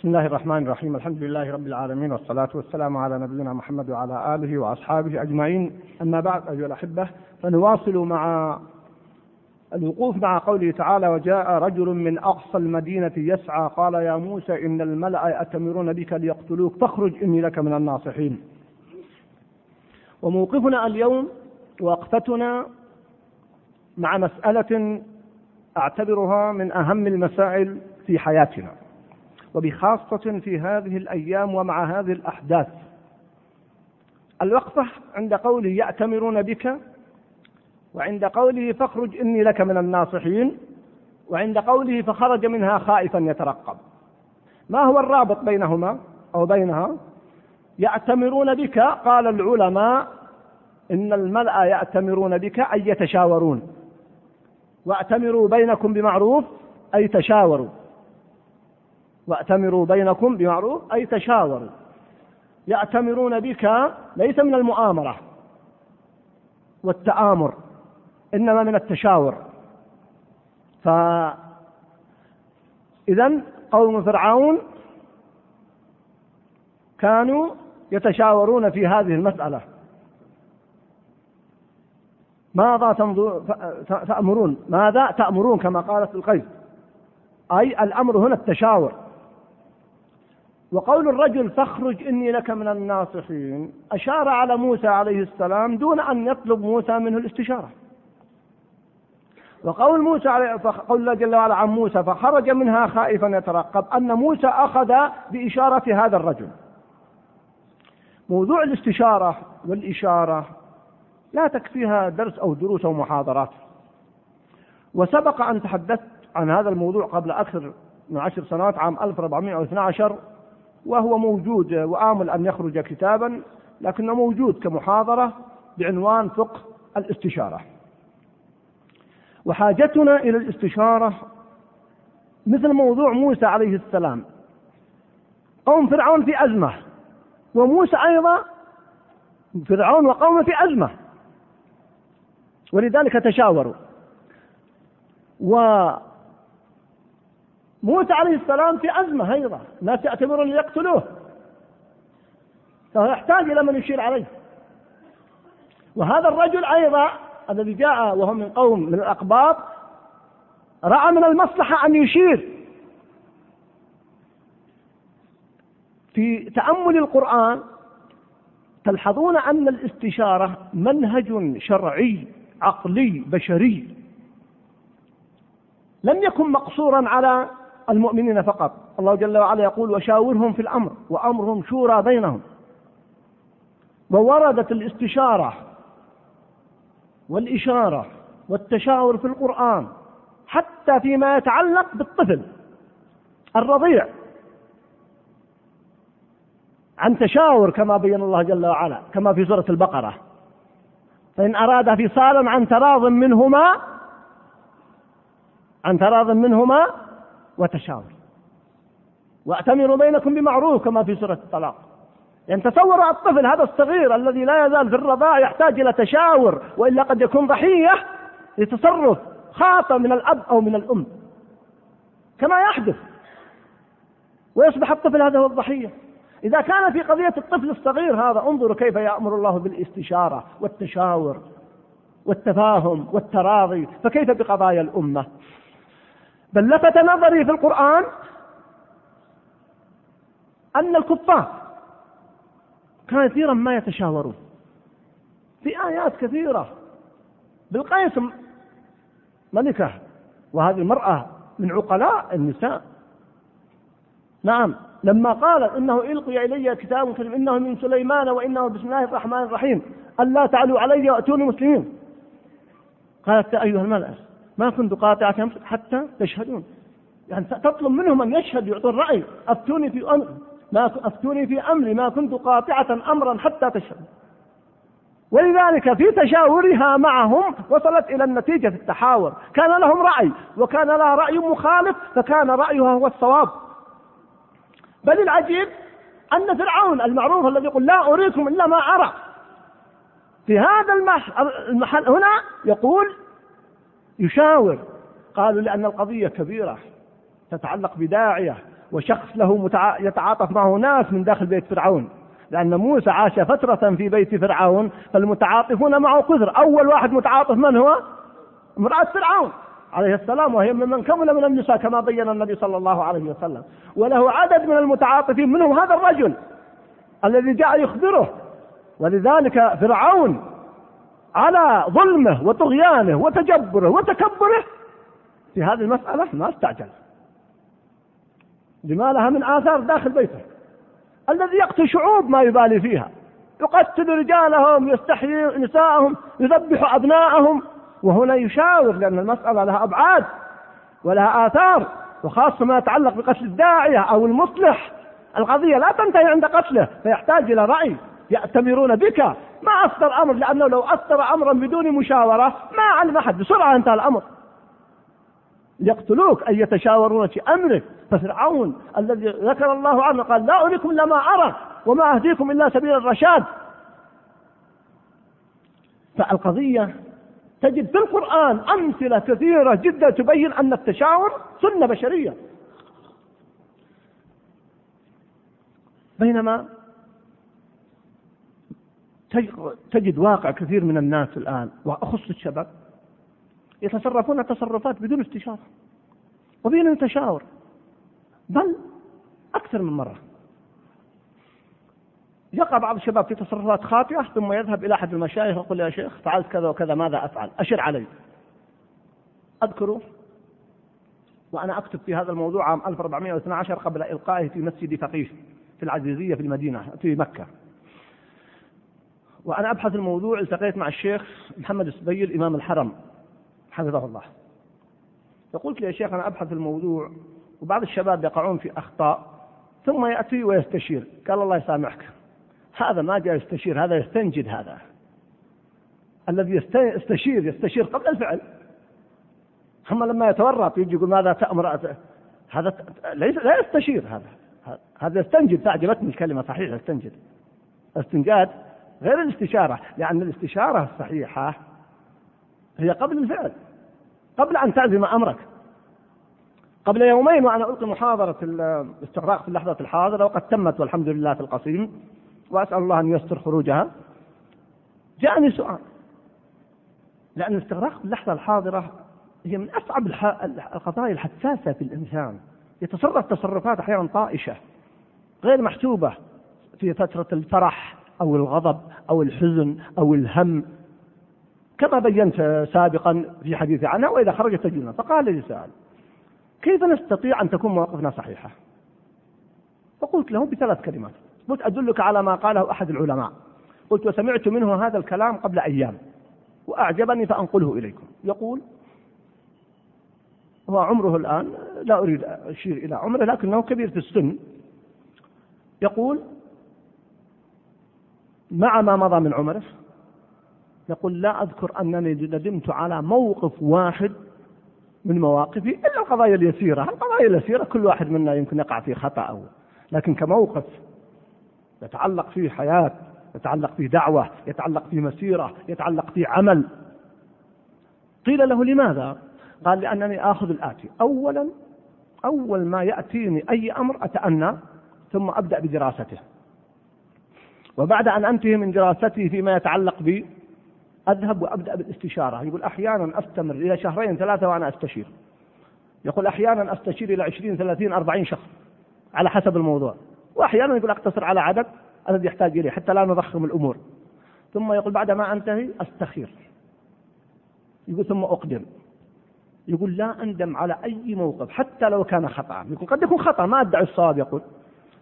بسم الله الرحمن الرحيم. الحمد لله رب العالمين والصلاة والسلام على نبينا محمد وعلى آله وأصحابه أجمعين. أما بعد أيها الأحبة فنواصل مع الوقوف مع قوله تعالى وجاء رجل من أقصى المدينة يسعى قال يا موسى إن الملأ يأتمرون بك ليقتلوك فاخرج إني لك من الناصحين. وموقفنا اليوم وقفتنا مع مسألة أعتبرها من أهم المسائل في حياتنا. وبخاصة في هذه الأيام ومع هذه الأحداث. الوقفة عند قوله يأتمرون بك وعند قوله فاخرج إني لك من الناصحين وعند قوله فخرج منها خائفا يترقب. ما هو الرابط بينهما أو بينها؟ يأتمرون بك قال العلماء إن الملأ يأتمرون بك أي يتشاورون. واعتمروا بينكم بمعروف أي تشاوروا. وأتمروا بينكم بمعروف أي تشاوروا. يأتمرون بك ليس من المؤامرة والتآمر إنما من التشاور. فإذا قوم فرعون كانوا يتشاورون في هذه المسألة. ماذا تأمرون؟ ماذا تأمرون كما قالت القيس؟ أي الأمر هنا التشاور. وقول الرجل فاخرج إني لك من الناصحين أشار على موسى عليه السلام دون أن يطلب موسى منه الاستشارة. وقول موسى عليه قول الله جل وعلا عن موسى فخرج منها خائفا يترقب أن موسى أخذ بإشارة هذا الرجل. موضوع الاستشارة والإشارة لا تكفيها درس أو دروس أو محاضرات. وسبق أن تحدثت عن هذا الموضوع قبل أكثر من عشر سنوات عام 1412 وهو موجود وآمل أن يخرج كتابا لكنه موجود كمحاضرة بعنوان فقه الاستشارة. وحاجتنا إلى الاستشارة مثل موضوع موسى عليه السلام. قوم فرعون في أزمة وموسى أيضا فرعون وقومه في أزمة ولذلك تشاوروا. و موسى عليه السلام في أزمة أيضا الناس يعتبرون ليقتلوه. فهو يحتاج إلى من يشير عليه. وهذا الرجل أيضا الذي جاء وهو من قوم من الأقباط رأى من المصلحة أن يشير. في تأمل القرآن تلحظون أن الاستشارة منهج شرعي عقلي بشري. لم يكن مقصورا على المؤمنين فقط. الله جل وعلا يقول وشاورهم في الأمر وأمرهم شورى بينهم. ووردت الاستشارة والإشارة والتشاور في القرآن حتى فيما يتعلق بالطفل الرضيع. عن تشاور كما بين الله جل وعلا كما في سورة البقرة. فإن أراد فصالا عن تراض منهما عن تراض منهما وتشاور. واعتمروا بينكم بمعروف كما في سورة الطلاق. يعني تصوروا الطفل هذا الصغير الذي لا يزال في الرضاع يحتاج إلى تشاور وإلا قد يكون ضحية لتصرف خاطئ من الأب أو من الأم. كما يحدث. ويصبح الطفل هذا هو الضحية. إذا كان في قضية الطفل الصغير هذا انظروا كيف يأمر الله بالاستشارة والتشاور والتفاهم والتراضي فكيف بقضايا الأمة؟ بل لفت نظري في القرآن أن الكفار كثيرا ما يتشاورون. في آيات كثيرة. بالقيس ملكة وهذه المرأة من عقلاء النساء. نعم لما قالت إنه إلقي إلي كتاب كريم إنه من سليمان وإنه بسم الله الرحمن الرحيم الا تعلوا علي وأتوني مسلمين. قالت يا أيها الملأ ما كنت قاطعة حتى تشهدون يعني تطلب منهم أن يشهدوا يعطون رأي. أفتوني في أمر ما أفتوني في امري ما كنت قاطعة امرا حتى تشهدوا ولذلك في تشاورها معهم وصلت إلى النتيجة في التحاور. كان لهم رأي وكان لها رأي مخالف فكان رأيها هو الصواب. بل العجيب أن فرعون المعروف الذي يقول لا أريكم إلا ما أرى. في هذا المحل هنا يقول يشاور. قالوا لأن القضية كبيرة تتعلق بداعية وشخص له يتعاطف معه ناس من داخل بيت فرعون. لأن موسى عاش فترة في بيت فرعون فالمتعاطفون معه كثر. أول واحد متعاطف من هو؟ امرأة فرعون عليه السلام وهي ممن كمل من النساء كما بين النبي صلى الله عليه وسلم. وله عدد من المتعاطفين منهم هذا الرجل الذي جاء يخبره. ولذلك فرعون على ظلمه وطغيانه وتجبره وتكبره في هذه المسألة ما استعجل. لما لها من آثار داخل بيته. الذي يقتل شعوب ما يبالي فيها. يقتل رجالهم يستحيي نساءهم يذبح أبناءهم. وهنا يشاور لأن المسألة لها أبعاد ولها آثار وخاصة ما يتعلق بقتل الداعية أو المصلح. القضية لا تنتهي عند قتله فيحتاج إلى رأي. يأتمرون بك. ما أصدر أمر لأنه لو أصدر أمرا بدون مشاورة ما علم أحد بسرعة انتهى الأمر. يقتلوك أن يتشاورون في أمرك. ففرعون الذي ذكر الله عنه قال لا أريكم إلا ما أرى وما أهديكم إلا سبيل الرشاد. فالقضية تجد في القرآن أمثلة كثيرة جدا تبين أن التشاور سنة بشرية. بينما تجد واقع كثير من الناس الآن وأخص الشباب يتصرفون تصرفات بدون استشارة وبين يتشاور بل أكثر من مرة. يقع بعض الشباب في تصرفات خاطئة ثم يذهب إلى أحد المشايخ يقول يا شيخ فعلت كذا وكذا ماذا أفعل؟ أشر علي. أذكر وأنا أكتب في هذا الموضوع عام 1412 قبل إلقائه في مسجد فقيه في العزيزية في المدينة في مكة. وأنا أبحث الموضوع التقيت مع الشيخ محمد السبيل إمام الحرم حفظه الله. فقلت يا شيخ أنا أبحث الموضوع وبعض الشباب يقعون في أخطاء ثم يأتي ويستشير. قال الله يسامحك هذا ما جاء يستشير هذا يستنجد هذا. الذي يستشير يستشير قبل الفعل. أما لما يتورط يجي يقول ماذا تأمر؟ هذا ليس لا يستشير هذا. هذا يستنجد فأعجبتني الكلمة صحيحة يستنجد. استنجاد غير الاستشارة لأن الاستشارة الصحيحة هي قبل الفعل قبل أن تعزم أمرك. قبل يومين وأنا ألقي محاضرة الاستغراق في اللحظة الحاضرة وقد تمت والحمد لله في القصيم وأسأل الله أن ييسر خروجها. جاءني سؤال لأن الاستغراق في اللحظة الحاضرة هي من أصعب القضايا الحساسة في الإنسان. يتصرف تصرفات أحيانا طائشة غير محسوبة في فترة الفرح. أو الغضب أو الحزن أو الهم كما بينت سابقا في حديثي عنها وإذا خرجت تجدنا فقال لي سؤال كيف نستطيع أن تكون مواقفنا صحيحة؟ فقلت له بثلاث كلمات. قلت أدلك على ما قاله أحد العلماء. قلت وسمعت منه هذا الكلام قبل أيام وأعجبني فأنقله إليكم. يقول هو عمره الآن لا أريد أشير إلى عمره لكنه كبير في السن. يقول مع ما مضى من عمره يقول لا أذكر أنني ندمت على موقف واحد من مواقفي إلا القضايا اليسيرة. القضايا اليسيرة كل واحد منا يمكن يقع في خطأ أو لكن كموقف يتعلق فيه حياة يتعلق فيه دعوة يتعلق فيه مسيرة يتعلق فيه عمل. قيل له لماذا؟ قال لأنني آخذ الآتي. أولا أول ما يأتيني أي أمر أتأنى ثم أبدأ بدراسته. وبعد أن أنتهي من دراستي فيما يتعلق بي أذهب وأبدأ بالاستشارة. يقول أحيانا أستمر إلى شهرين ثلاثة وأنا أستشير. يقول أحيانا أستشير إلى عشرين ثلاثين أربعين شخص على حسب الموضوع. وأحيانا يقول أقتصر على عدد الذي يحتاج إليه حتى لا نضخم الأمور. ثم يقول بعد ما أنتهي أستخير. يقول ثم أقدم. يقول لا أندم على أي موقف حتى لو كان خطأ. يقول قد يكون خطأ ما أدعي الصواب يقول.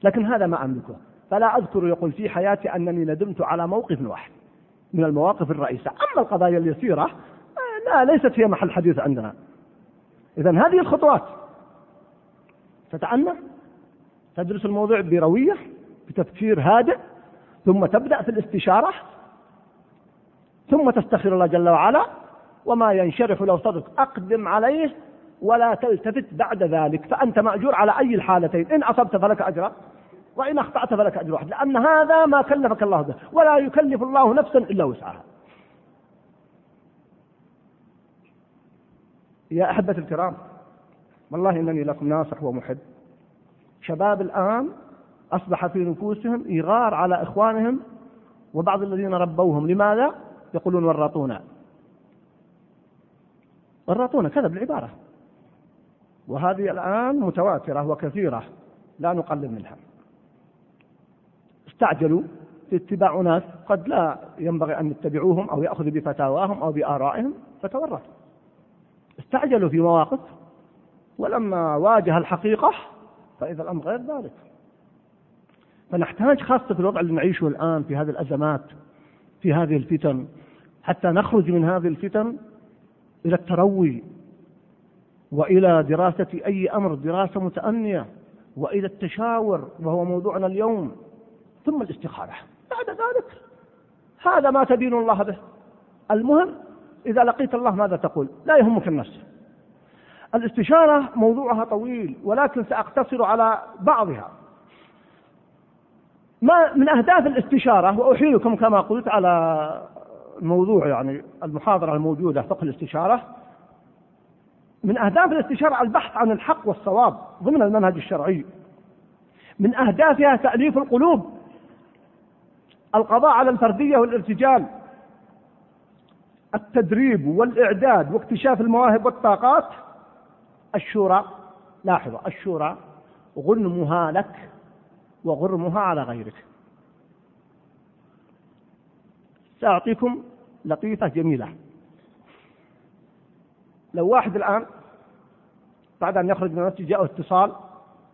لكن هذا ما أملكه. فلا أذكر يقول في حياتي أنني ندمت على موقف واحد من المواقف الرئيسة. أما القضايا اليسيرة لا ليست هي محل حديث عندنا. إذا هذه الخطوات تتعنى تدرس الموضوع بروية بتفكير هادئ ثم تبدأ في الاستشارة ثم تستخير الله جل وعلا وما ينشرح لو صدرك أقدم عليه ولا تلتفت بعد ذلك. فأنت مأجور على أي الحالتين. إن أصبت فلك أجر. وإن أخطأت فلك أجر واحد. لأن هذا ما كلفك الله به ولا يكلف الله نفسا إلا وسعها. يا أحبة الكرام والله إنني لكم ناصح ومحب. شباب الآن أصبح في نفوسهم إيغار على إخوانهم وبعض الذين ربوهم. لماذا؟ يقولون ورطونا. ورطونا كذا بالعبارة وهذه الآن متواترة وكثيرة لا نقلل منها. استعجلوا في اتباع ناس قد لا ينبغي أن يتبعوهم أو يأخذوا بفتاواهم أو بآرائهم فتورطوا استعجلوا في مواقف ولما واجه الحقيقة فإذا الأمر غير ذلك فنحتاج خاصة في الوضع اللي نعيشه الآن في هذه الأزمات في هذه الفتن حتى نخرج من هذه الفتن إلى التروي وإلى دراسة أي أمر دراسة متأنية وإلى التشاور وهو موضوعنا اليوم. ثم الاستخارة. بعد ذلك هذا ما تدين الله به. المهم إذا لقيت الله ماذا تقول؟ لا يهمك النفس الاستشارة موضوعها طويل ولكن سأقتصر على بعضها. ما من أهداف الاستشارة وأحيلكم كما قلت على الموضوع يعني المحاضرة الموجودة فقه الاستشارة. من أهداف الاستشارة البحث عن الحق والصواب ضمن المنهج الشرعي. من أهدافها تأليف القلوب. القضاء على الفردية والارتجال. التدريب والإعداد واكتشاف المواهب والطاقات. الشورى لاحظوا الشورى غنمها لك وغرمها على غيرك. سأعطيكم لطيفة جميلة. لو واحد الآن بعد أن يخرج من المسجد جاءه اتصال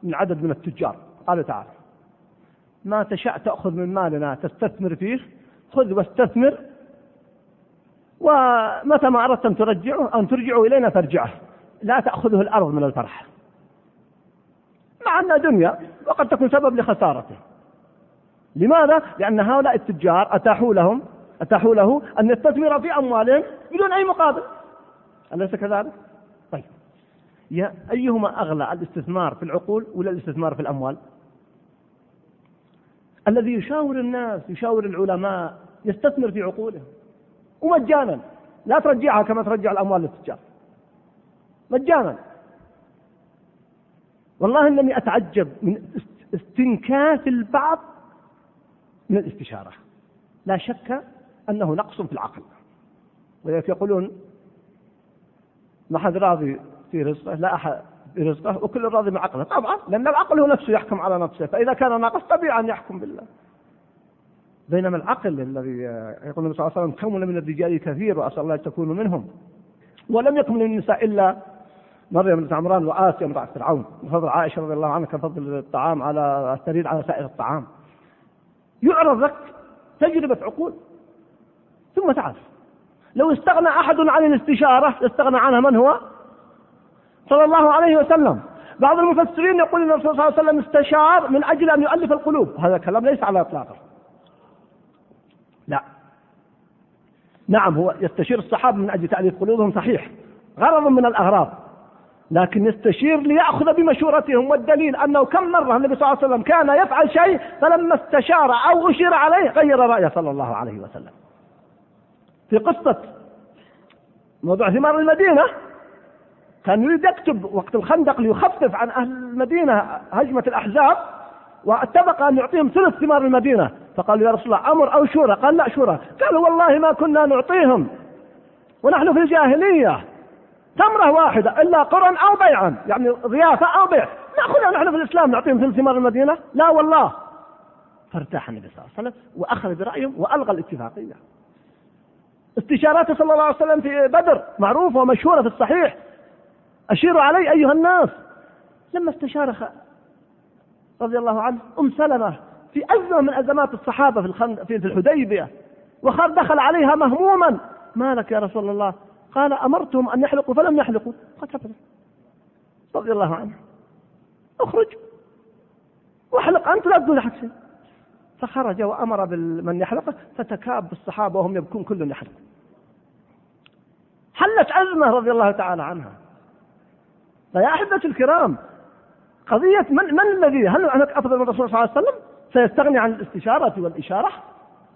من عدد من التجار. قال تعالى ما تشاء تأخذ من مالنا تستثمر فيه خذ واستثمر ومتى ما أردت أن ترجعه أن ترجعه إلينا فارجعه لا تأخذه الأرض من الفرح مع أنها دنيا وقد تكون سبب لخسارته لماذا؟ لأن هؤلاء التجار أتاحوا لهم أتاحوا له أن يستثمر في أموالهم بدون أي مقابل أليس كذلك؟ طيب يا أيهما أغلى الاستثمار في العقول ولا الاستثمار في الأموال؟ الذي يشاور الناس يشاور العلماء يستثمر في عقولهم. ومجانا. لا ترجعها كما ترجع الأموال للتجار. مجانا. والله إنني أتعجب من استنكاف البعض من الاستشارة. لا شك أنه نقص في العقل. ولذلك يقولون ما حد راضي في رزقه لا أحد في رزقه وكل راضي بعقله طبعا لأن العقل هو نفسه يحكم على نفسه. فإذا كان ناقص طبيعي أن يحكم بالله. بينما العقل الذي يقول النبي صلى الله عليه وسلم كمل من الرجال كثير وأسأل الله أن تكونوا منهم. ولم يكن من النساء إلا مريم بنت عمران وآسيا امرأة فرعون وفضل عائشة رضي الله عنها كفضل الطعام على الثريد على سائر الطعام. يعرض لك تجربة عقول ثم تعرف. لو استغنى أحد عن الاستشارة استغنى عنها من هو؟ صلى الله عليه وسلم. بعض المفسرين يقول إن الرسول صلى الله عليه وسلم استشار من أجل أن يؤلف القلوب. هذا كلام ليس على اطلاقه لا. نعم هو يستشير الصحابة من أجل تأليف قلوبهم صحيح. غرض من الأغراض. لكن يستشير ليأخذ بمشورتهم والدليل أنه كم مرة النبي صلى الله عليه وسلم كان يفعل شيء فلما استشار أو أشير عليه غير رأيه صلى الله عليه وسلم. في قصة موضوع ثمار المدينة كان يريد يكتب وقت الخندق ليخفف عن أهل المدينة هجمة الأحزاب واتفق أن يعطيهم ثلث ثمار المدينة. فقالوا يا رسول الله أمر أو شورى؟ قال لا شورى. قالوا والله ما كنا نعطيهم. ونحن في الجاهلية. تمرة واحدة إلا قرا أو بيعا. يعني ضيافة أو بيع. نأخذها نحن في الإسلام نعطيهم ثلث ثمار المدينة؟ لا والله. فارتاح النبي صلى الله عليه وسلم وأخذ برأيهم وألغى الاتفاقية. استشاراته صلى الله عليه وسلم في بدر معروفة ومشهورة في الصحيح. أشيروا علي أيها الناس. لما استشار رضي الله عنه أم سلمة في أزمة من أزمات الصحابة في. في الحديبية وخر دخل عليها مهموما. ما لك يا رسول الله؟ قال أمرتهم أن يحلقوا فلم يحلقوا. أبدا رضي الله عنه أخرج واحلق أنت لا تقول أحد شيء فخرج وأمر بمن يحلقه فتكاب الصحابة وهم يبكون كل يحلق حلت أزمة رضي الله تعالى عنها. فيا أحبة الكرام قضية من, من الذي هل هناك أفضل من الرسول صلى الله عليه وسلم؟ سيستغني عن الاستشارة والإشارة؟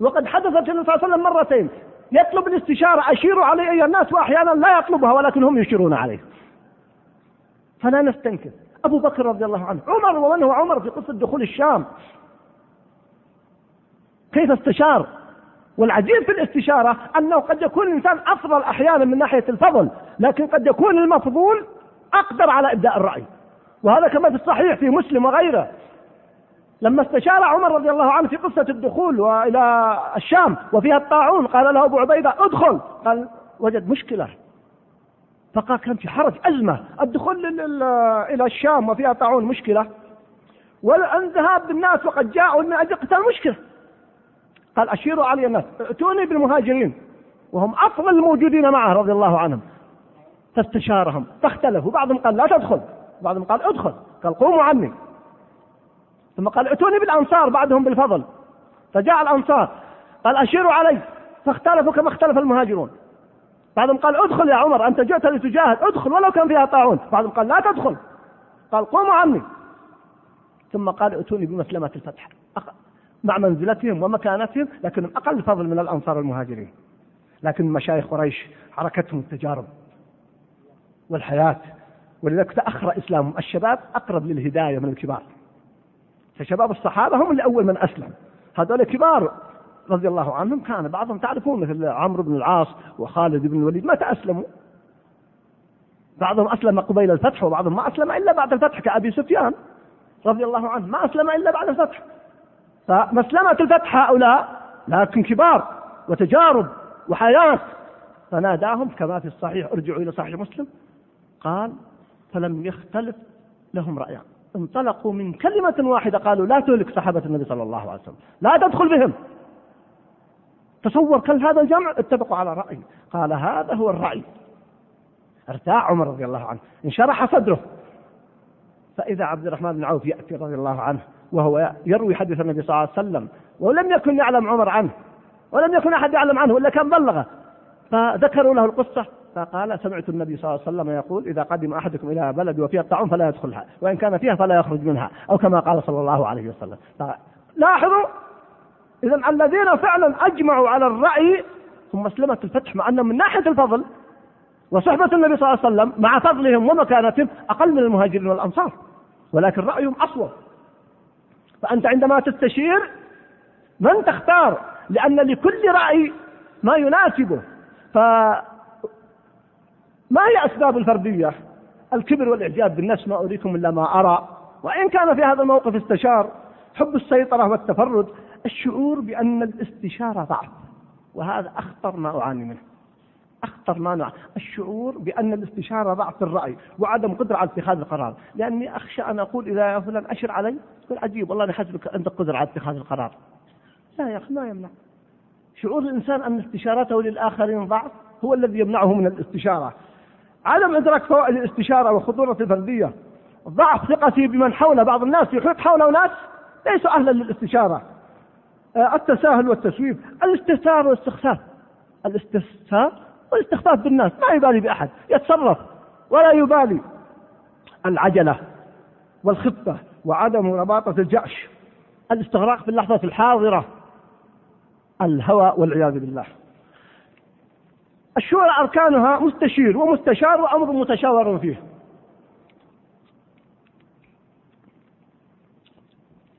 وقد حدثت النبي صلى الله عليه وسلم مرتين يطلب الاستشارة أشيروا علي أيها الناس وأحيانا لا يطلبها ولكن هم يشيرون عليه. فلا نستنكر. أبو بكر رضي الله عنه عمر ومن هو عمر في قصة دخول الشام؟ كيف استشار؟ والعجيب في الاستشارة أنه قد يكون الإنسان أفضل أحيانا من ناحية الفضل لكن قد يكون المفضول أقدر على إبداء الرأي. وهذا كما في الصحيح في مسلم وغيره. لما استشار عمر رضي الله عنه في قصة الدخول وإلى الشام وفيها الطاعون قال له أبو عبيدة ادخل. قال وجد مشكلة. فقال كان في حرج أزمة. الدخول إلى الشام وفيها طاعون مشكلة. والذهاب بالناس وقد جاءوا من أجل قتال مشكلة. قال أشيروا علي الناس ائتوني بالمهاجرين. وهم أفضل الموجودين معه رضي الله عنهم. فاستشارهم فاختلفوا. بعضهم قال لا تدخل. بعضهم قال ادخل. قال قوموا عني. ثم قال ائتوني بالأنصار. بعدهم بالفضل. فجاء الأنصار. قال أشيروا علي. فاختلفوا كما اختلف المهاجرون. بعضهم قال ادخل يا عمر. أنت جئت لتجاهد. ادخل ولو كان فيها طاعون. بعضهم قال لا تدخل. قال قوموا عني. ثم قال ائتوني بمسلمة الفتح. مع منزلتهم ومكانتهم لكنهم أقل فضل من الأنصار المهاجرين. لكن مشايخ قريش حركتهم التجارب والحياة ولذلك تأخر إسلامهم الشباب أقرب للهداية من الكبار. فشباب الصحابة هم اللي أول من أسلم. هذول كبار رضي الله عنهم كان بعضهم تعرفون مثل عمرو بن العاص وخالد بن الوليد متى أسلموا بعضهم أسلم قبيل الفتح وبعضهم ما أسلم إلا بعد الفتح كأبي سفيان رضي الله عنه. ما أسلم إلا بعد الفتح. فمسلمة الفتح هؤلاء لكن كبار وتجارب وحياة. فناداهم كما في الصحيح ارجعوا إلى صحيح مسلم. قال فلم يختلف لهم رأيان. انطلقوا من كلمة واحدة قالوا لا تهلك صحابة النبي صلى الله عليه وسلم لا تدخل بهم. تصور كل هذا الجمع اتفقوا على رأي. قال هذا هو الرأي. ارتاع عمر رضي الله عنه انشرح صدره. فإذا عبد الرحمن بن عوف يأتي رضي الله عنه وهو يروي حديث النبي صلى الله عليه وسلم ولم يكن يعلم عمر عنه ولم يكن أحد يعلم عنه إلا كان بلغه. فذكروا له القصة فقال سمعت النبي صلى الله عليه وسلم يقول إذا قدم أحدكم إلى بلد وفيها الطاعون فلا يدخلها وإن كان فيها فلا يخرج منها أو كما قال صلى الله عليه وسلم. لاحظوا إذا الذين فعلا أجمعوا على الرأي هم مسلمة الفتح مع أن من ناحية الفضل وصحبة النبي صلى الله عليه وسلم مع فضلهم ومكانتهم أقل من المهاجرين والأنصار ولكن رأيهم أصوب فأنت عندما تستشير من تختار؟ لأن لكل رأي ما يناسبه. ما هي أسباب الفردية؟ الكبر والإعجاب بالنفس ما أريكم إلا ما أرى. وإن كان في هذا الموقف استشار حب السيطرة والتفرد الشعور بأن الاستشارة ضعف. وهذا أخطر ما أعاني منه. أخطر ما نوع الشعور بأن الاستشارة ضعف الرأي وعدم قدرة على اتخاذ القرار. لأني أخشى أن أقول إذا يا فلان أشر علي يقول عجيب والله أنا حسبك عندك قدرة على اتخاذ القرار. لا يا أخي ما يمنع. شعور الإنسان أن استشارته للآخرين ضعف هو الذي يمنعه من الاستشارة. عدم إدراك فوائد الاستشارة وخطورة الفردية. ضعف ثقتي بمن حوله بعض الناس يحيط حوله ناس ليسوا أهلا للاستشارة. آه، التساهل والتسويف الاستهتار والاستخفاف الاستهتار والاستخفاف بالناس ما يبالي بأحد يتصرف ولا يبالي. العجلة والخطة وعدم رباطة الجأش الاستغراق في اللحظة الحاضرة الهوى والعياذ بالله. الشورى أركانها مستشير ومستشار وأمر متشاور فيه.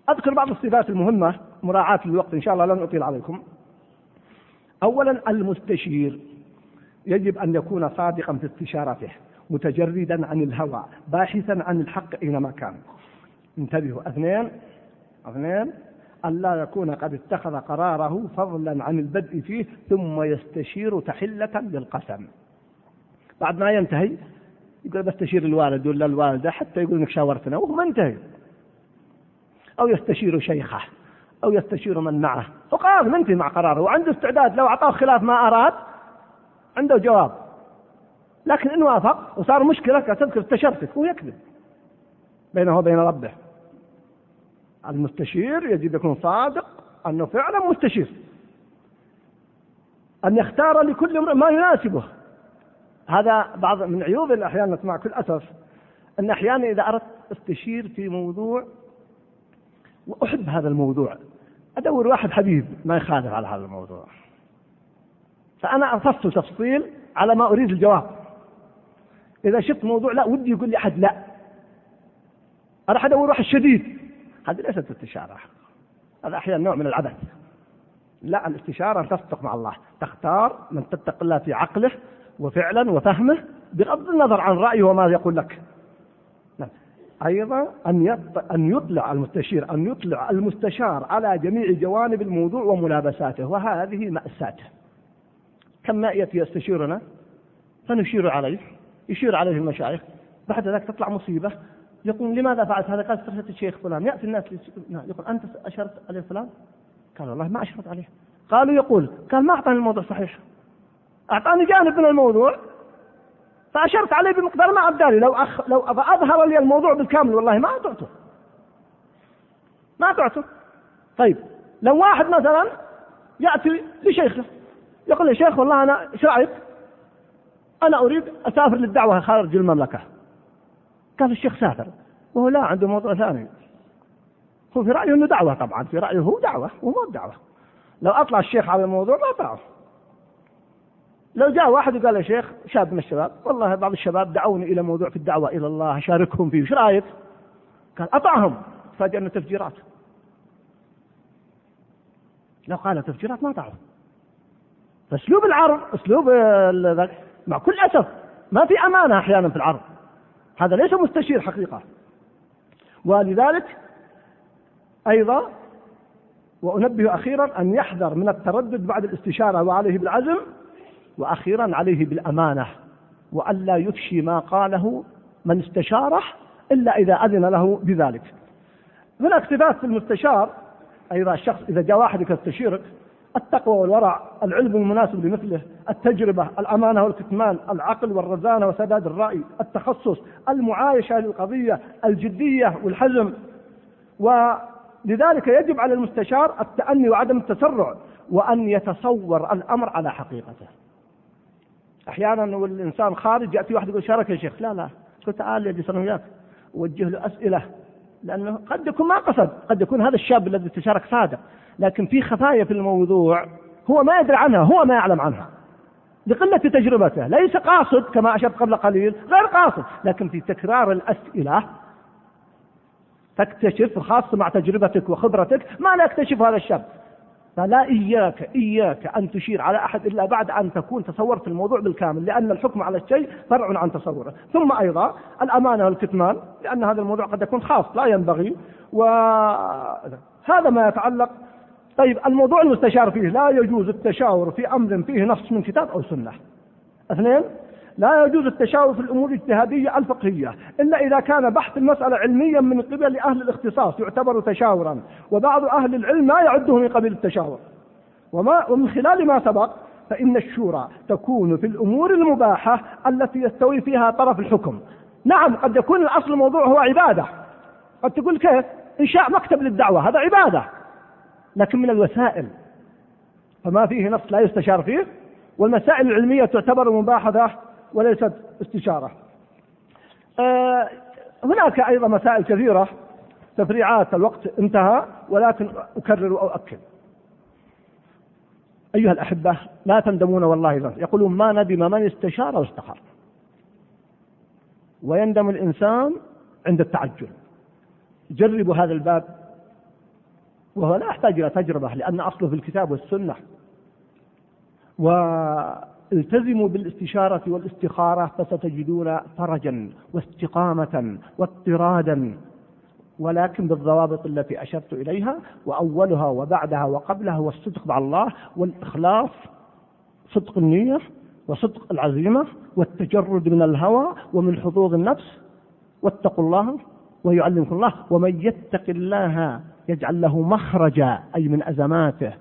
أذكر بعض الصفات المهمة مراعاة للوقت إن شاء الله لن أطيل عليكم. أولا المستشير يجب أن يكون صادقا في استشارته متجردا عن الهوى باحثا عن الحق أينما كان. انتبهوا. اثنين اثنين أن لا يكون قد اتخذ قراره فضلا عن البدء فيه ثم يستشير تحلة للقسم. بعد ما ينتهي يقول بستشير الوالد ولا الوالدة حتى يقول إنك شاورتنا وهو ما انتهي. أو يستشير شيخه أو يستشير من معه. وقال منتهي مع قراره وعنده استعداد لو أعطاه خلاف ما أراد عنده جواب. لكن إن وافق وصار مشكلة تذكر استشرتك هو يكذب. بينه وبين ربه. المستشير يجب يكون صادق أنه فعلا مستشير أن يختار لكل امرئ ما يناسبه. هذا بعض من عيوب الأحيان نسمع كل أسف أن أحيانا إذا أردت استشير في موضوع وأحب هذا الموضوع أدور واحد حبيب ما يخالف على هذا الموضوع. فأنا أفصل تفصيل على ما أريد الجواب. إذا شفت موضوع لا ودي يقول لي أحد لا. أنا أدور واحد شديد. هذه ليست استشارة. هذا أحيانا نوع من العبث. لا الاستشارة أن تصدق مع الله. تختار من تتق الله في عقله وفعلا وفهمه بغض النظر عن رأيه وما يقول لك. نعم. أيضا أن أن يطلع المستشير أن يطلع المستشار على جميع جوانب الموضوع وملابساته وهذه مأساته كم يأتي يستشيرنا؟ فنشير عليه. يشير عليه المشايخ. بعد ذلك تطلع مصيبة. يقول لماذا فعلت هذا؟ قال استرشدت الشيخ فلان. يأتي الناس يقول أنت أشرت عليه فلان؟ قال والله ما أشرت عليه. قالوا يقول قال ما أعطاني الموضوع صحيح. أعطاني جانب من الموضوع فأشرت عليه بمقدار ما أبدالي لو أخ لو أظهر لي الموضوع بالكامل والله ما أطعته ما أطعته طيب لو واحد مثلا يأتي لشيخه يقول يا شيخ والله أنا إيش رأيك؟ أنا أريد أسافر للدعوة خارج المملكة. قال الشيخ سافر وهو لا عنده موضوع ثاني. هو في رأيه أنه دعوة طبعا في رأيه هو دعوة ومو دعوة. لو أطلع الشيخ على الموضوع ما أطلعه لو جاء واحد وقال يا شيخ شاب من الشباب والله بعض الشباب دعوني إلى موضوع في الدعوة إلى الله أشاركهم فيه وش رأيك؟ قال أطعهم. تفاجأ أنه تفجيرات. لو قال تفجيرات ما طعهم فأسلوب العرض أسلوب مع كل أسف ما في أمانة أحيانا في العرض. هذا ليس مستشير حقيقة ولذلك أيضا وأنبه أخيرا أن يحذر من التردد بعد الاستشارة وعليه بالعزم وأخيرا عليه بالأمانة والا يفشي ما قاله من استشاره إلا إذا أذن له بذلك. صفات في المستشار أيضا الشخص إذا جاء واحد يستشيرك التقوى والورع العلم المناسب لمثله التجربة الأمانة والكتمان العقل والرزانة وسداد الرأي التخصص المعايشة للقضية الجدية والحزم. ولذلك يجب على المستشار التأني وعدم التسرع وأن يتصور الأمر على حقيقته. أحيانا والإنسان خارج يأتي واحد يقول شارك يا شيخ. لا لا. قلت تعال يجلس أنا وياك. وجه له أسئلة. لأنه قد يكون ما قصد قد يكون هذا الشاب الذي استشارك صادق. لكن في خفايا في الموضوع هو ما يدري عنها هو ما يعلم عنها. لقلة تجربته ليس قاصد كما أشرت قبل قليل غير قاصد. لكن في تكرار الأسئلة تكتشف خاصة مع تجربتك وخبرتك ما لا يكتشف هذا الشاب. فلا إياك إياك أن تشير على أحد إلا بعد أن تكون تصورت الموضوع بالكامل لأن الحكم على الشيء فرع عن تصوره. ثم أيضا الأمانة والكتمان لأن هذا الموضوع قد يكون خاص لا ينبغي. وهذا ما يتعلق طيب الموضوع المستشار فيه لا يجوز التشاور في أمر فيه نص من كتاب أو سنة. اثنين لا يجوز التشاور في الأمور الاجتهادية الفقهية إلا إذا كان بحث المسألة علميا من قبل أهل الاختصاص يعتبر تشاورا وبعض أهل العلم ما يعده من قبيل التشاور. وما ومن خلال ما سبق فإن الشورى تكون في الأمور المباحة التي يستوي فيها طرف الحكم. نعم قد يكون الأصل الموضوع هو عبادة. قد تقول كيف؟ إنشاء مكتب للدعوة هذا عبادة. لكن من الوسائل. فما فيه نص لا يستشار فيه والمسائل العلمية تعتبر مباحثة وليست استشارة. آه هناك أيضا مسائل كثيرة تفريعات الوقت انتهى ولكن أكرر وأؤكد. أيها الأحبة لا تندمون والله ذنب يقولون ما ندم من استشار واستخار ويندم الإنسان عند التعجل. جربوا هذا الباب. وهو لا يحتاج إلى تجربة لأن أصله في الكتاب والسنة. والتزموا بالاستشارة والاستخارة فستجدون فرجا واستقامة واضطرادا ولكن بالضوابط التي أشرت إليها وأولها وبعدها وقبلها هو الصدق مع الله والإخلاص صدق النية وصدق العزيمة والتجرد من الهوى ومن حظوظ النفس. واتقوا الله ويعلمكم الله ومن يتق الله يجعل له مخرجا أي من أزماته.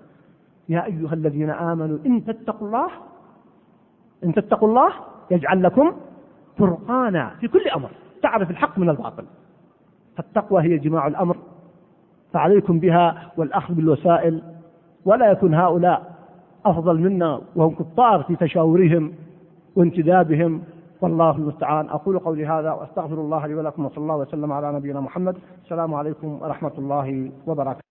يا أيها الذين آمنوا إن تتقوا الله إن تتقوا الله يجعل لكم فرقانا في كل أمر. تعرف الحق من الباطل. فالتقوى هي جماع الأمر فعليكم بها والأخذ بالوسائل. ولا يكون هؤلاء أفضل منا وهم كفار في تشاورهم وانتدابهم. والله المستعان. أقول قولي هذا وأستغفر الله لي ولكم وصلى الله وسلم على نبينا محمد. السلام عليكم ورحمة الله وبركاته.